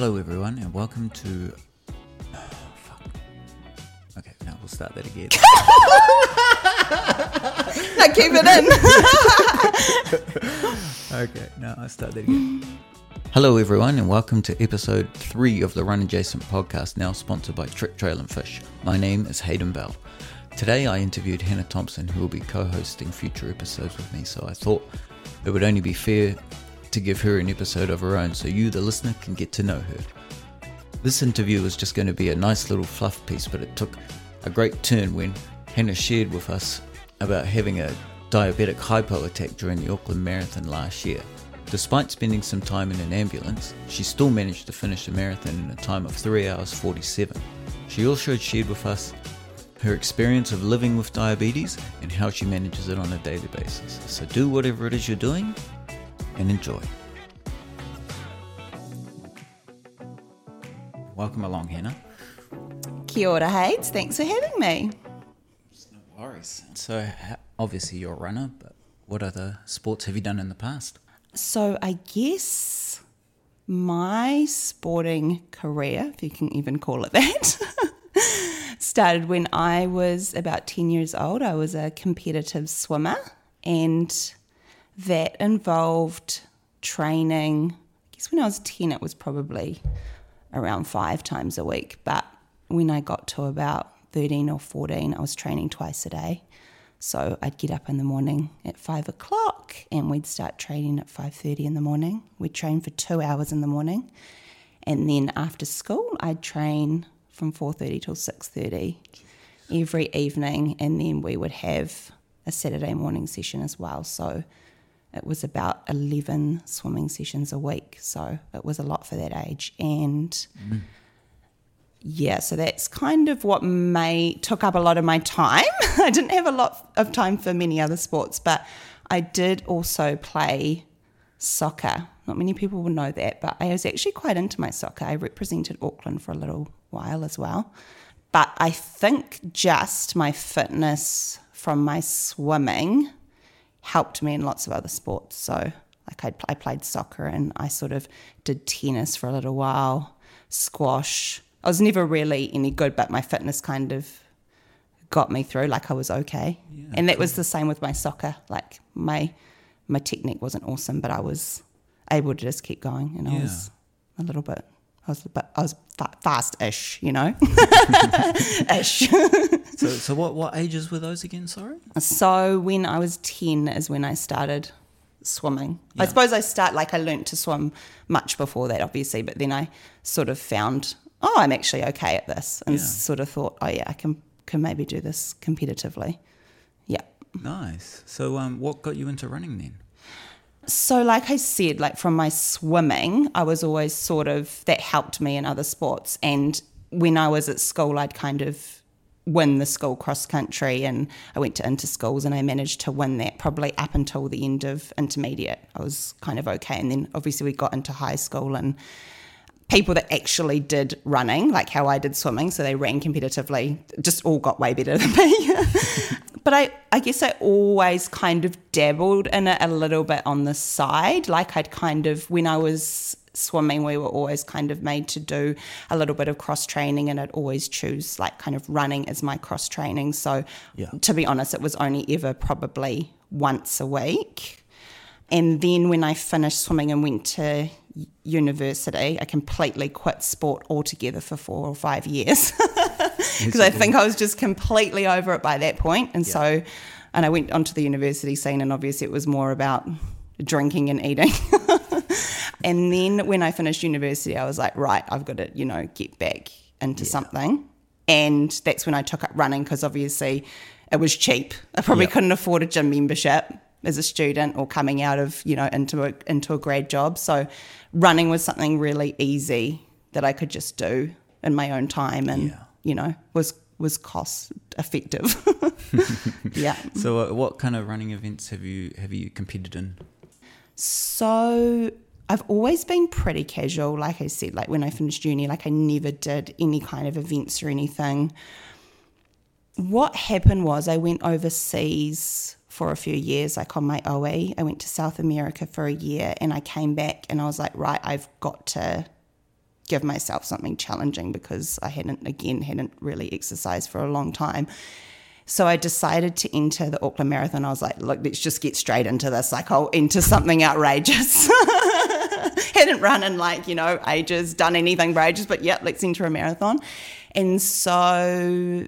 Hello, everyone, and welcome to. fuck. Okay, now we'll start that again. No, keep it in. okay, now I'll start that again. Hello, everyone, and welcome to episode three of the Run Adjacent podcast, now sponsored by Trek Trail and Fish. My name is Hayden Bell. Today, I interviewed Hannah Thompson, who will be co hosting future episodes with me, so I thought it would only be fair to give her an episode of her own so you, the listener, can get to know her. This interview was just going to be a nice little fluff piece, but it took a great turn when Hannah shared with us about having a diabetic hypo attack during the Auckland Marathon last year. Despite spending some time in an ambulance, she still managed to finish the marathon in a time of 3 hours 47. She also shared with us her experience of living with diabetes and how she manages it on a daily basis. So do whatever it is you're doing and enjoy. Welcome along, Hannah. Kia ora, Hades. Thanks for having me. No worries. So, obviously, you're a runner, but what other sports have you done in the past? So, I guess my sporting career, if you can even call it that, started when I was about 10 years old. I was a competitive swimmer, and that involved training. I guess when I was 10, it was probably around five times a week. But when I got to about 13 or 14, I was training twice a day. So I'd get up in the morning at five o'clock and we'd start training at 5.30 in the morning. We'd train for two hours in the morning. And then after school, I'd train from 4.30 till 6.30 every evening. And then we would have a Saturday morning session as well. So it was about 11 swimming sessions a week. So it was a lot for that age. And yeah, so that's kind of what may took up a lot of my time. I didn't have a lot of time for many other sports, but I did also play soccer. Not many people will know that, but I was actually quite into my soccer. I represented Auckland for a little while as well. But I think just my fitness from my swimming helped me in lots of other sports. So, like, I, I played soccer and I sort of did tennis for a little while, squash. I was never really any good, but my fitness kind of got me through. Like, I was okay. and that was the same with my soccer. Like, my my technique wasn't awesome, but I was able to just keep going, and I was a little bit. I was, but I was fa- fast-ish, you know, ish. So, so what, what ages were those again? Sorry. So when I was 10 is when I started swimming. I suppose I start like I learnt to swim much before that obviously, but then I sort of found oh, I'm actually okay at this and Yeah. sort of thought, oh yeah, I can can maybe do this competitively. Yeah. Nice. So, um, what got you into running then? So, like I said, like from my swimming, I was always sort of that helped me in other sports. And when I was at school, I'd kind of win the school cross country, and I went to inter schools, and I managed to win that probably up until the end of intermediate. I was kind of okay, and then obviously we got into high school and people that actually did running, like how I did swimming, so they ran competitively, just all got way better than me. but I, I guess I always kind of dabbled in it a little bit on the side. Like I'd kind of, when I was swimming, we were always kind of made to do a little bit of cross training, and I'd always choose like kind of running as my cross training. So Yeah. to be honest, it was only ever probably once a week. And then when I finished swimming and went to university, I completely quit sport altogether for four or five years because I think I was just completely over it by that point. And so, and I went onto the university scene, and obviously it was more about drinking and eating. and then when I finished university, I was like, right, I've got to, you know, get back into something. And that's when I took up running because obviously it was cheap. I probably Yeah. couldn't afford a gym membership as a student or coming out of, you know, into a, into a grad job. So running was something really easy that I could just do in my own time and, Yeah. You know, was was cost effective. yeah. So, uh, what kind of running events have you have you competed in? So I've always been pretty casual. Like I said, like when I finished uni, like I never did any kind of events or anything. What happened was I went overseas for a few years, like on my OE. I went to South America for a year and I came back and I was like, right, I've got to give myself something challenging because I hadn't, again, hadn't really exercised for a long time. So I decided to enter the Auckland Marathon. I was like, look, let's just get straight into this. Like, I'll enter something outrageous. hadn't run in like, you know, ages, done anything for ages, but yeah, let's enter a marathon. And so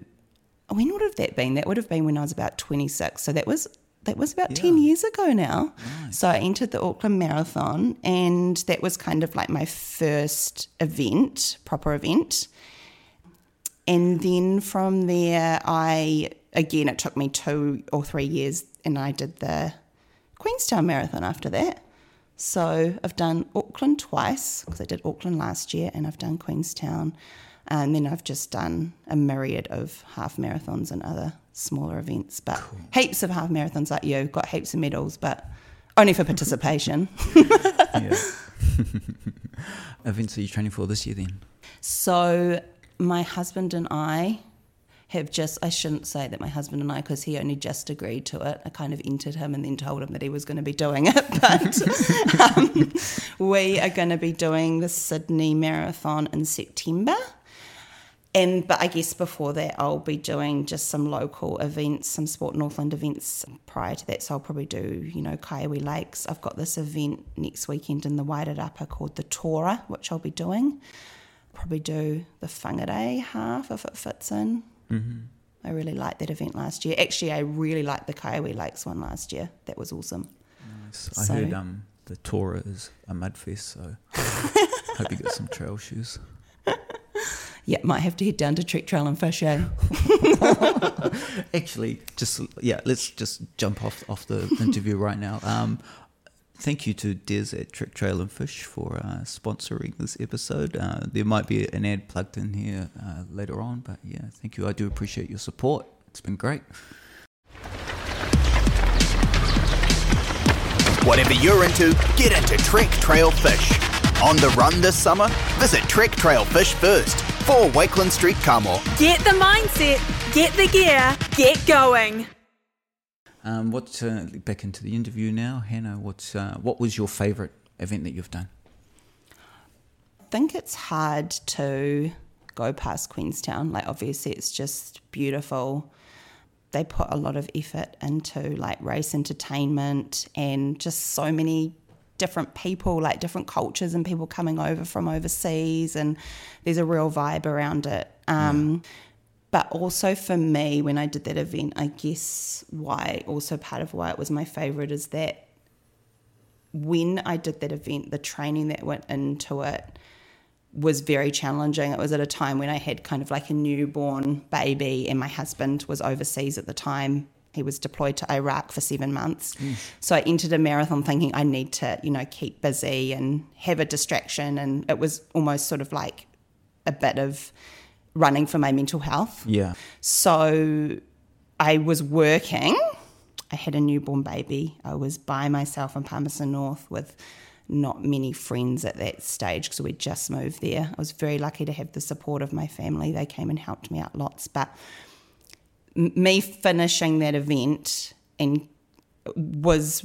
when would have that been? That would have been when I was about 26. So that was that was about Yeah. 10 years ago now. So I entered the Auckland Marathon and that was kind of like my first event, proper event. And then from there, I, again, it took me two or three years and I did the Queenstown Marathon after that. So I've done Auckland twice because I did Auckland last year and I've done Queenstown. And then I've just done a myriad of half marathons and other smaller events, but heaps of half marathons like you, got heaps of medals, but only for participation. Yeah. Events are you training for this year then? So my husband and I have just, I shouldn't say that my husband and I, because he only just agreed to it. I kind of entered him and then told him that he was going to be doing it. But um, we are going to be doing the Sydney Marathon in September. And but I guess before that I'll be doing just some local events, some Sport Northland events prior to that. So I'll probably do, you know, Kai Iwi Lakes. I've got this event next weekend in the Wairarapa called the Tora, which I'll be doing. Probably do the Whangarei half if it fits in. Mm-hmm. I really liked that event last year. Actually, I really liked the Kai Iwi Lakes one last year. That was awesome. Nice. I So- heard um the Tora is a mud fest, so hope you got some trail shoes. Yeah, might have to head down to Trek Trail and Fish, eh? Actually, just yeah, let's just jump off off the interview right now. Um, thank you to Des at Trek Trail and Fish for uh, sponsoring this episode. Uh, there might be an ad plugged in here uh, later on, but yeah, thank you. I do appreciate your support. It's been great. Whatever you're into, get into Trek Trail Fish. On the run this summer, visit Trek Trail Fish first for Wakeland Street, Kamo. Get the mindset, get the gear, get going. Um, what's uh, back into the interview now, Hannah? What's uh, what was your favourite event that you've done? I think it's hard to go past Queenstown. Like, obviously, it's just beautiful. They put a lot of effort into like race entertainment and just so many different people, like different cultures and people coming over from overseas. And there's a real vibe around it. Um, But also for me, when I did that event, I guess why, also part of why it was my favorite is that when I did that event, the training that went into it was very challenging. It was at a time when I had kind of like a newborn baby, and my husband was overseas at the time. He was deployed to Iraq for seven months. Mm. So I entered a marathon thinking I need to, you know, keep busy and have a distraction. And it was almost sort of like a bit of running for my mental health. Yeah, So I was working. I had a newborn baby. I was by myself in Palmerston North with not many friends at that stage because we'd just moved there. I was very lucky to have the support of my family. They came and helped me out lots. But me finishing that event and was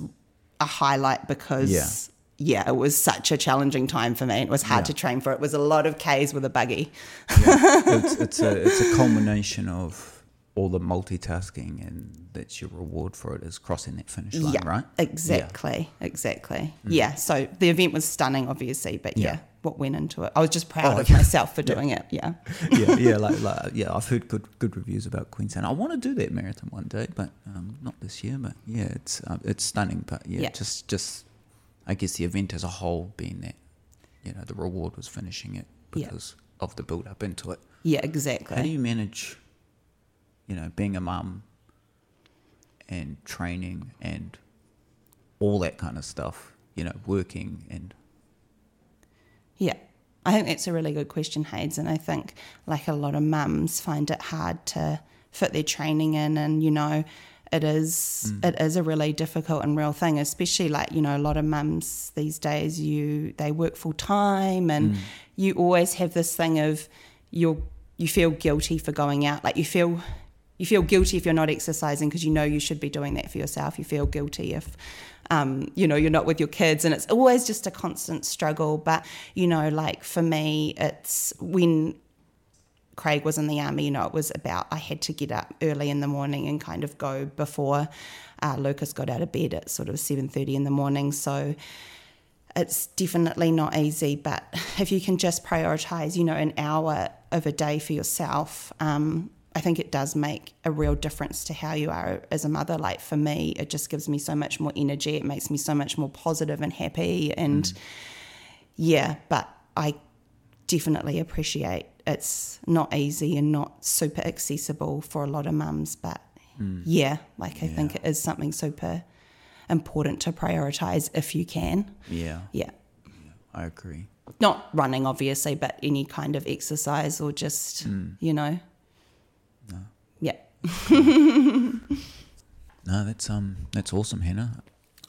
a highlight because Yeah. yeah, it was such a challenging time for me. It was hard Yeah. to train for. It was a lot of K's with a buggy. it's, it's a it's a culmination of all the multitasking, and that's your reward for it is crossing that finish line, yeah, right? Exactly, exactly. Yeah, so the event was stunning, obviously, but yeah, Yeah. what went into it? I was just proud Oh, of yeah. myself for doing it. Yeah, Yeah, yeah, yeah, like, like yeah. I've heard good good reviews about Queenstown. I want to do that marathon one day, but um, not this year. But yeah, it's uh, it's stunning. But yeah, Yeah. just just I guess the event as a whole being that you know the reward was finishing it Yeah. because of the build up into it. yeah, exactly. How do you manage, you know, being a mum and training and all that kind of stuff? You know, working and Yeah, I think that's a really good question, Hades, and I think like a lot of mums find it hard to fit their training in, and you know. It is mm. it is a really difficult and real thing, especially like you know a lot of mums these days. You they work full time, and mm. you always have this thing of you you feel guilty for going out. Like you feel you feel guilty if you're not exercising because you know you should be doing that for yourself. You feel guilty if um, you know you're not with your kids, and it's always just a constant struggle. But you know, like for me, it's when Craig was in the army, you know, it was about I had to get up early in the morning and kind of go before uh, Lucas got out of bed at sort of seven thirty in the morning. So it's definitely not easy, but if you can just prioritize, you know, an hour of a day for yourself, um, I think it does make a real difference to how you are as a mother. Like for me, it just gives me so much more energy. It makes me so much more positive and happy. And mm. yeah, but I definitely appreciate it's not easy and not super accessible for a lot of mums. But mm. yeah, like I think it is something super important to prioritize if you can. Yeah, Yeah. I agree. Not running, obviously, but any kind of exercise or just, mm. you know. No, that's um, that's awesome, Hannah.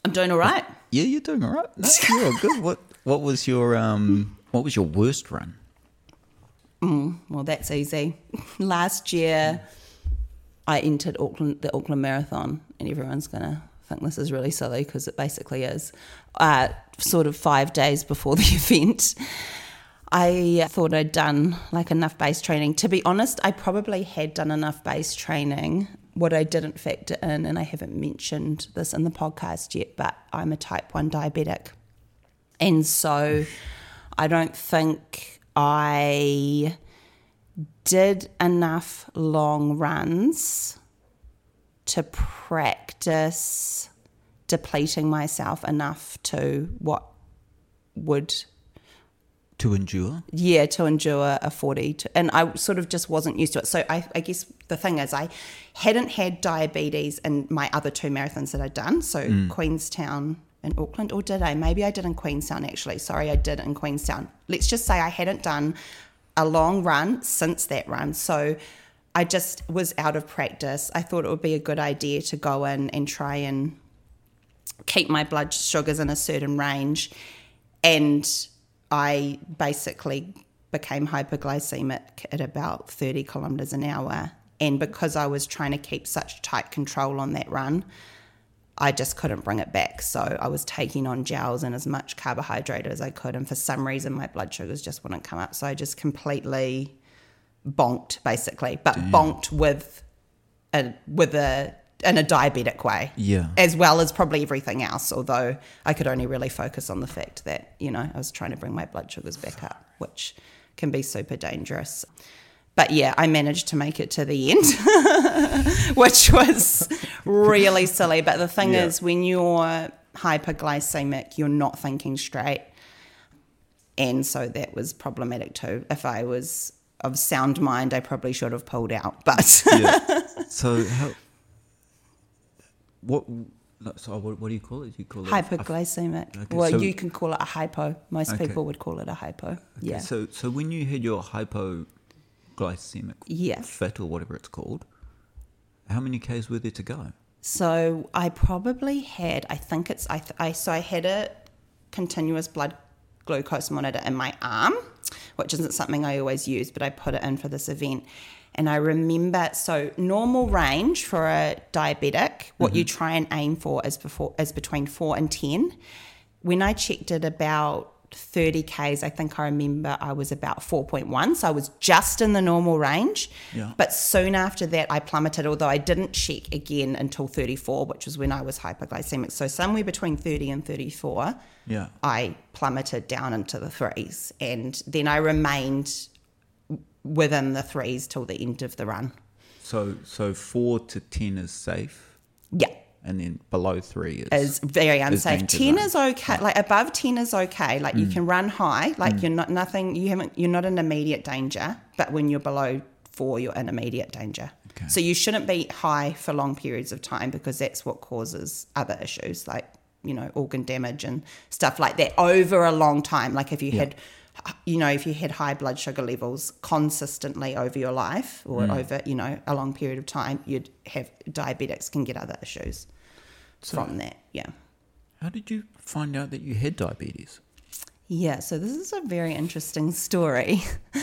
I'm doing all right. Yeah, you're doing all right. No, you're all good. What What was your um, what was your worst run? Well, that's easy. Last year, I entered Auckland, the Auckland Marathon, and everyone's going to think this is really silly because it basically is. Uh, sort of five days before the event, I thought I'd done like enough base training. To be honest, I probably had done enough base training. What I didn't factor in, and I haven't mentioned this in the podcast yet, but I'm a type 1 diabetic. And so I don't think I did enough long runs to practice depleting myself enough to what would To endure. yeah to endure a 40 to, and i sort of just wasn't used to it. So I, I guess the thing is i hadn't had diabetes in my other two marathons that i'd done. So mm. queenstown and auckland or did i? Maybe i did in queenstown actually. Sorry i did in queenstown. Let's just say i hadn't done a long run since that run. So i just was out of practice. I thought it would be a good idea to go in and try and keep my blood sugars in a certain range. And I basically became hypoglycemic at about 30 kilometres an hour. And because I was trying to keep such tight control on that run, I just couldn't bring it back. So I was taking on gels and as much carbohydrate as I could. And for some reason, my blood sugars just wouldn't come up. So I just completely bonked, basically, but bonked with a with a in a diabetic way Yeah. as well as probably everything else. Although I could only really focus on the fact that you know I was trying to bring my blood sugars back up, which can be super dangerous. But yeah, I managed to make it to the end, which was really silly. But the thing Yeah. is, when you're hyperglycemic, you're not thinking straight. And so that was problematic too. If I was of sound mind, I probably should have pulled out. But Yeah. so how? What? So what, what do you call it? Do you call it hyperglycemic. Okay, well, so- you can call it a hypo. Most Okay. people would call it a hypo. Okay, yeah. So so when you had your hypoglycemic Yeah. fit or whatever it's called, how many k's were there to go? So I probably had. I think it's. I. th- I so I had a continuous blood glucose monitor in my arm, which isn't something I always use, but I put it in for this event. And I remember, so normal range for a diabetic, what you mm-hmm. try and aim for is before is between four and ten. When I checked it about 30 Ks, I think I remember I was about 4.1. So I was just in the normal range. Yeah. But soon after that, I plummeted, although I didn't check again until 34, which was when I was hypoglycemic. So somewhere between 30 and 34, Yeah. I plummeted down into the threes. And then I remained within the threes till the end of the run. So so four to ten is safe, Yeah. and then below three is is very unsafe. danger Ten is okay. Like above ten is okay. Like you mm. can run high. Like mm. you're not nothing. You haven't. You're not in immediate danger. But when you're below four, you're in immediate danger. Okay. So you shouldn't be high for long periods of time because that's what causes other issues like you know organ damage and stuff like that over a long time. Like if you had. You know, if you had high blood sugar levels consistently over your life or mm. over, you know, a long period of time, you'd have diabetics can get other issues from that. Yeah. How did you find out that you had diabetes? Yeah, so this is a very interesting story.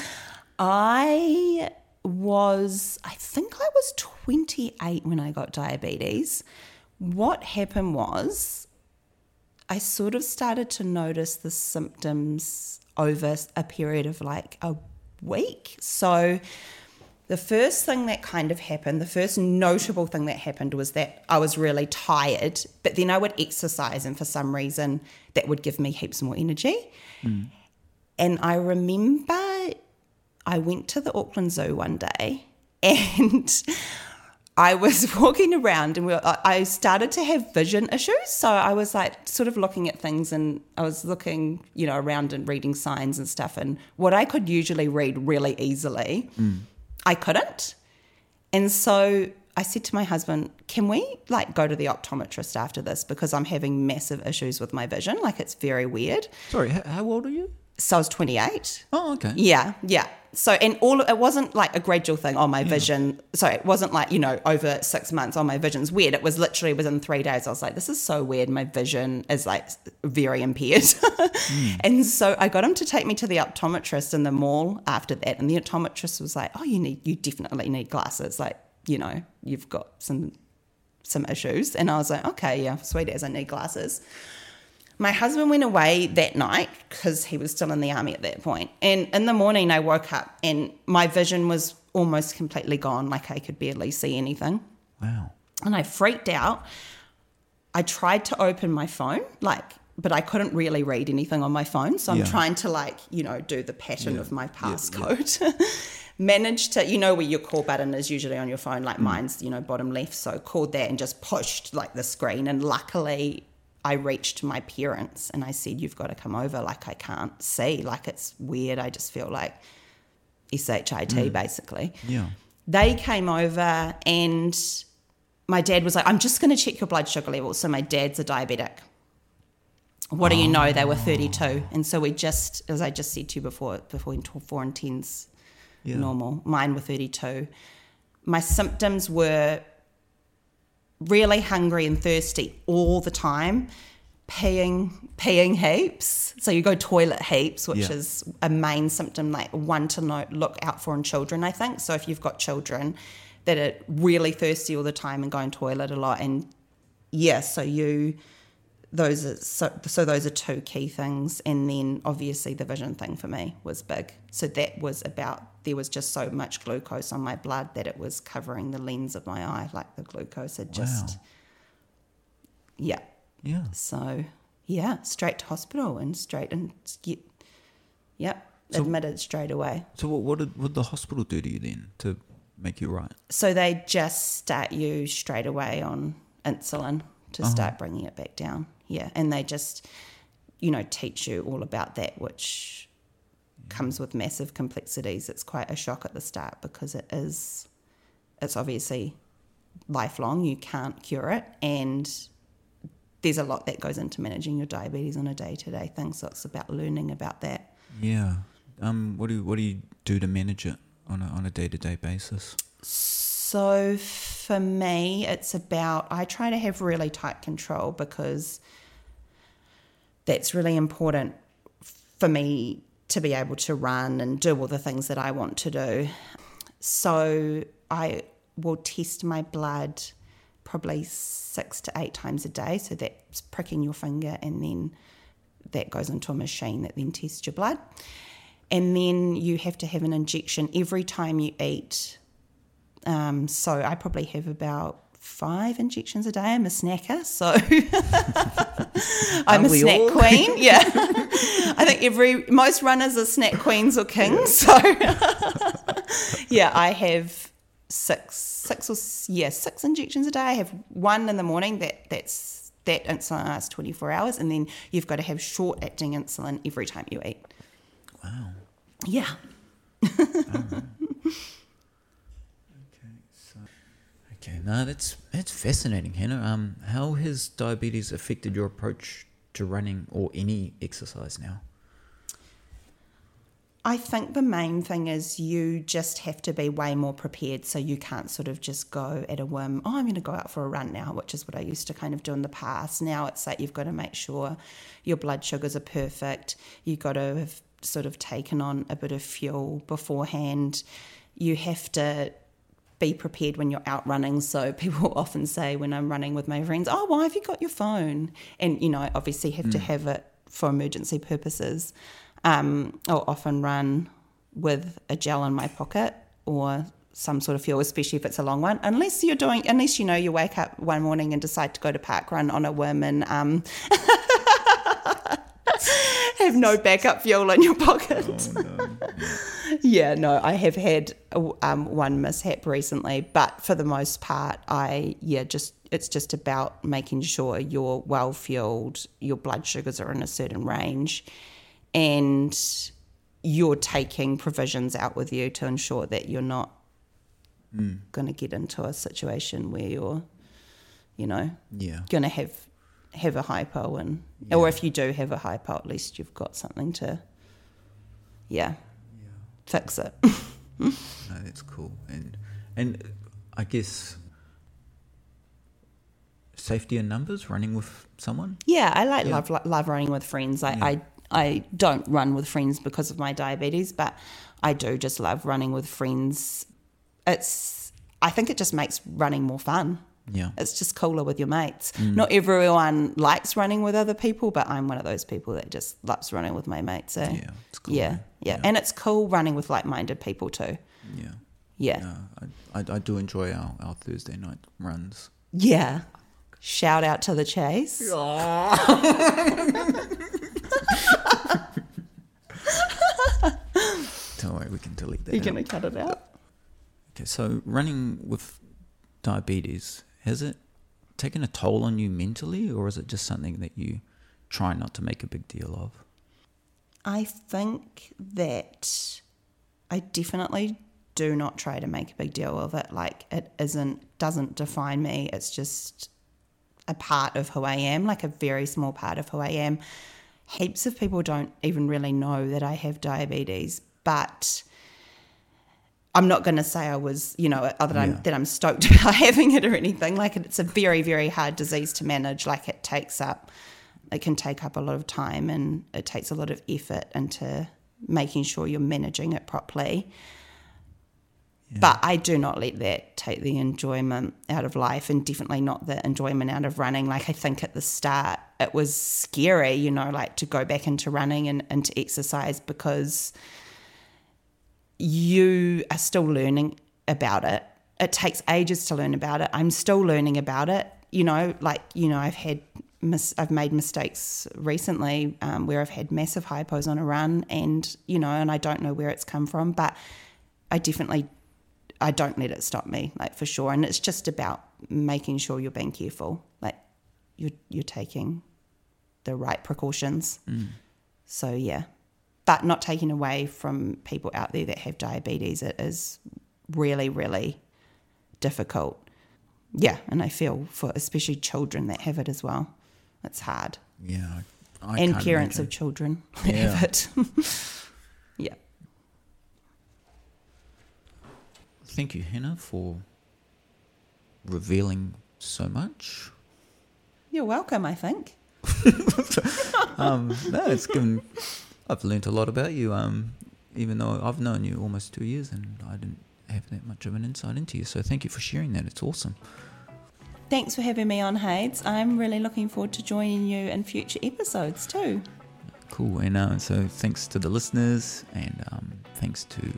I was, I think I was 28 when I got diabetes. What happened was, I sort of started to notice the symptoms over a period of like a week. So, the first thing that kind of happened, the first notable thing that happened was that I was really tired, but then I would exercise, and for some reason, that would give me heaps more energy. Hmm. And I remember I went to the Auckland Zoo one day and I was walking around and we were, I I started to have vision issues. So I was like sort of looking at things and I was looking, you know, around and reading signs and stuff. And what I could usually read really easily, mm. I couldn't. And so I said to my husband, can we like go to the optometrist after this because I'm having massive issues with my vision. Like it's very weird. Sorry, how old are you? So I was 28. Oh, okay. Yeah, yeah. So and all it wasn't like a gradual thing. on my vision. Sorry, it wasn't like you know over six months. on my vision's weird. It was literally within three days. I was like, this is so weird. My vision is like very impaired. Hmm. And so I got him to take me to the optometrist in the mall after that. And the optometrist was like, oh, you need you definitely need glasses. Like you know you've got some some issues. And I was like, okay, yeah, sweet as I need glasses. My husband went away that night because he was still in the army at that point. And in the morning, I woke up and my vision was almost completely gone. Like I could barely see anything. Wow. And I freaked out. I tried to open my phone, like, but I couldn't really read anything on my phone. So I'm Yeah. trying to, like, you know, do the pattern Yeah, of my yeah, passcode. Managed to, you know, where your call button is usually on your phone, Mm. like mine's, you know, bottom left. So called that and just pushed like the screen. And luckily, I reached my parents and I said, You've got to come over. Like, I can't see. Like, it's weird. I just feel like SHIT, Mm. basically Yeah. they came over and my dad was like, I'm just going to check your blood sugar levels. So my dad's a diabetic. What do you know? They were 32. And so we just, as I just said to you before, before in four and tens Yeah. normal. Mine were 32. My symptoms were really hungry and thirsty all the time, peeing, peeing heaps. So you go toilet heaps, which Yeah. is a main symptom, like one to note, look out for in children, I think. So if you've got children that are really thirsty all the time and going toilet a lot, and yeah, so you those are so, so those are two key things and then obviously the vision thing for me was big so that was about there was just so much glucose on my blood that it was covering the lens of my eye like the glucose had just Wow. yeah Yeah. so yeah straight to hospital and straight and get yep So- admitted straight away So what, what did what did the hospital do to you then to make you right? so they just start you straight away on insulin to uh-huh. start bringing it back down yeah and they just you know teach you all about that which comes with massive complexities it's quite a shock at the start because it is it's obviously lifelong you can't cure it and there's a lot that goes into managing your diabetes on a day-to-day thing so it's about learning about that Yeah. Um. What do you, what do you do to manage it on a on a day to day basis? So for me, it's about I try to have really tight control because that's really important for me to be able to run and do all the things that I want to do. So I will test my blood probably six to eight times a day. So that's pricking your finger and then that goes into a machine that then tests your blood. And then you have to have an injection every time you eat um, so I probably have about five injections a day. I'm a snacker, so I'm Aren't a snack all? queen. Yeah, I think every most runners are snack queens or kings. So yeah, I have six, six or yeah, six injections a day. I have one in the morning that that's that insulin lasts 24 hours, and then you've got to have short acting insulin every time you eat. Wow. Yeah. Okay. No, that's that's fascinating, Hannah. Um, how has diabetes affected your approach to running or any exercise now? I think the main thing is you just have to be way more prepared so you can't sort of just go at a whim, oh, I'm going to go out for a run now, which is what I used to kind of do in the past. Now it's like you've got to make sure your blood sugars are perfect. You've got to have sort of taken on a bit of fuel beforehand. you have to be prepared when you're out running. So people often say when I'm running with my friends, "Oh, why have you got your phone?" And you know, I obviously have to have it for emergency purposes. Um, I'll often run with a gel in my pocket or some sort of fuel, especially if it's a long one. Unless you're doing, unless you know you wake up one morning and decide to go to park run on a whim and um, have no backup fuel in your pocket. yeah, no, I have had um, one mishap recently, but for the most part, I yeah, just it's just about making sure you're well fueled, your blood sugars are in a certain range, and you're taking provisions out with you to ensure that you're not going to get into a situation where you're, you know, Yeah. going to have have a hypo and or if you do have a hypo at least you've got something to yeah, fix it. No, that's cool. And and I guess safety in numbers, running with someone. yeah i like Yeah. love love running with friends. I, I i don't run with friends because of my diabetes but i do just love running with friends. It's i think it just makes running more fun Yeah. it's just cooler with your mates. Mm. Not everyone likes running with other people, but I'm one of those people that just loves running with my mates. So Yeah, it's cool, yeah, man. yeah, and it's cool running with like-minded people too. Yeah. Yeah, No, I, I, I do enjoy our, our Thursday night runs. yeah. Shout out to the chase. Don't worry, we can delete that. You're out. gonna cut it out. Okay, so running with diabetes, has it taken a toll on you mentally, or is it just something that you try not to make a big deal of? I think that I definitely do not try to make a big deal of it. Like it isn't doesn't define me. It's just a part of who I am, like a very small part of who I am. Heaps of people don't even really know that I have diabetes, but I'm not going to say I was, you know, other than Yeah. that I'm stoked about having it or anything. Like it's a very, very hard disease to manage. Like it takes up, it can take up a lot of time and it takes a lot of effort into making sure you're managing it properly. But I do not let that take the enjoyment out of life and definitely not the enjoyment out of running. Like I think at the start it was scary, you know, like to go back into running and into exercise because you are still learning about it. It takes ages to learn about it. I'm still learning about it. You know, like you know, I've had mis- I've made mistakes recently um, where I've had massive hypos on a run, and you know, and I don't know where it's come from, but I definitely I don't let it stop me, like for sure. And it's just about making sure you're being careful, like you're you're taking the right precautions. So yeah, but not taking away from people out there that have diabetes. It is really, really difficult. Yeah, and I feel for especially children that have it as well. It's hard, Yeah. I, I and parents of children that Yeah. have it. yeah. Thank you, Hannah, for revealing so much. You're welcome. I think. Um, no, it's given. I've learnt a lot about you. Um, even though I've known you almost two years, and I didn't have that much of an insight into you. So thank you for sharing that. It's awesome. Thanks for having me on, Hades. I'm really looking forward to joining you in future episodes too. Cool. And uh, so thanks to the listeners, and um, thanks to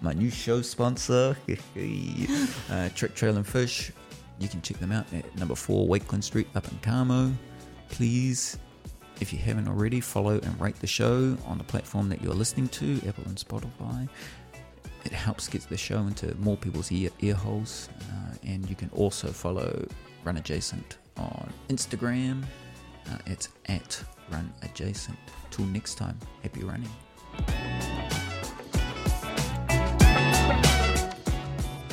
my new show sponsor, uh, Trek Trail and Fish. You can check them out at number four Wakeland Street up in Kamo. Please, if you haven't already, follow and rate the show on the platform that you're listening to, Apple and Spotify. It helps get the show into more people's ear, ear holes. Uh, and you can also follow Run Adjacent on Instagram. Uh, it's at Run Adjacent. Till next time, happy running.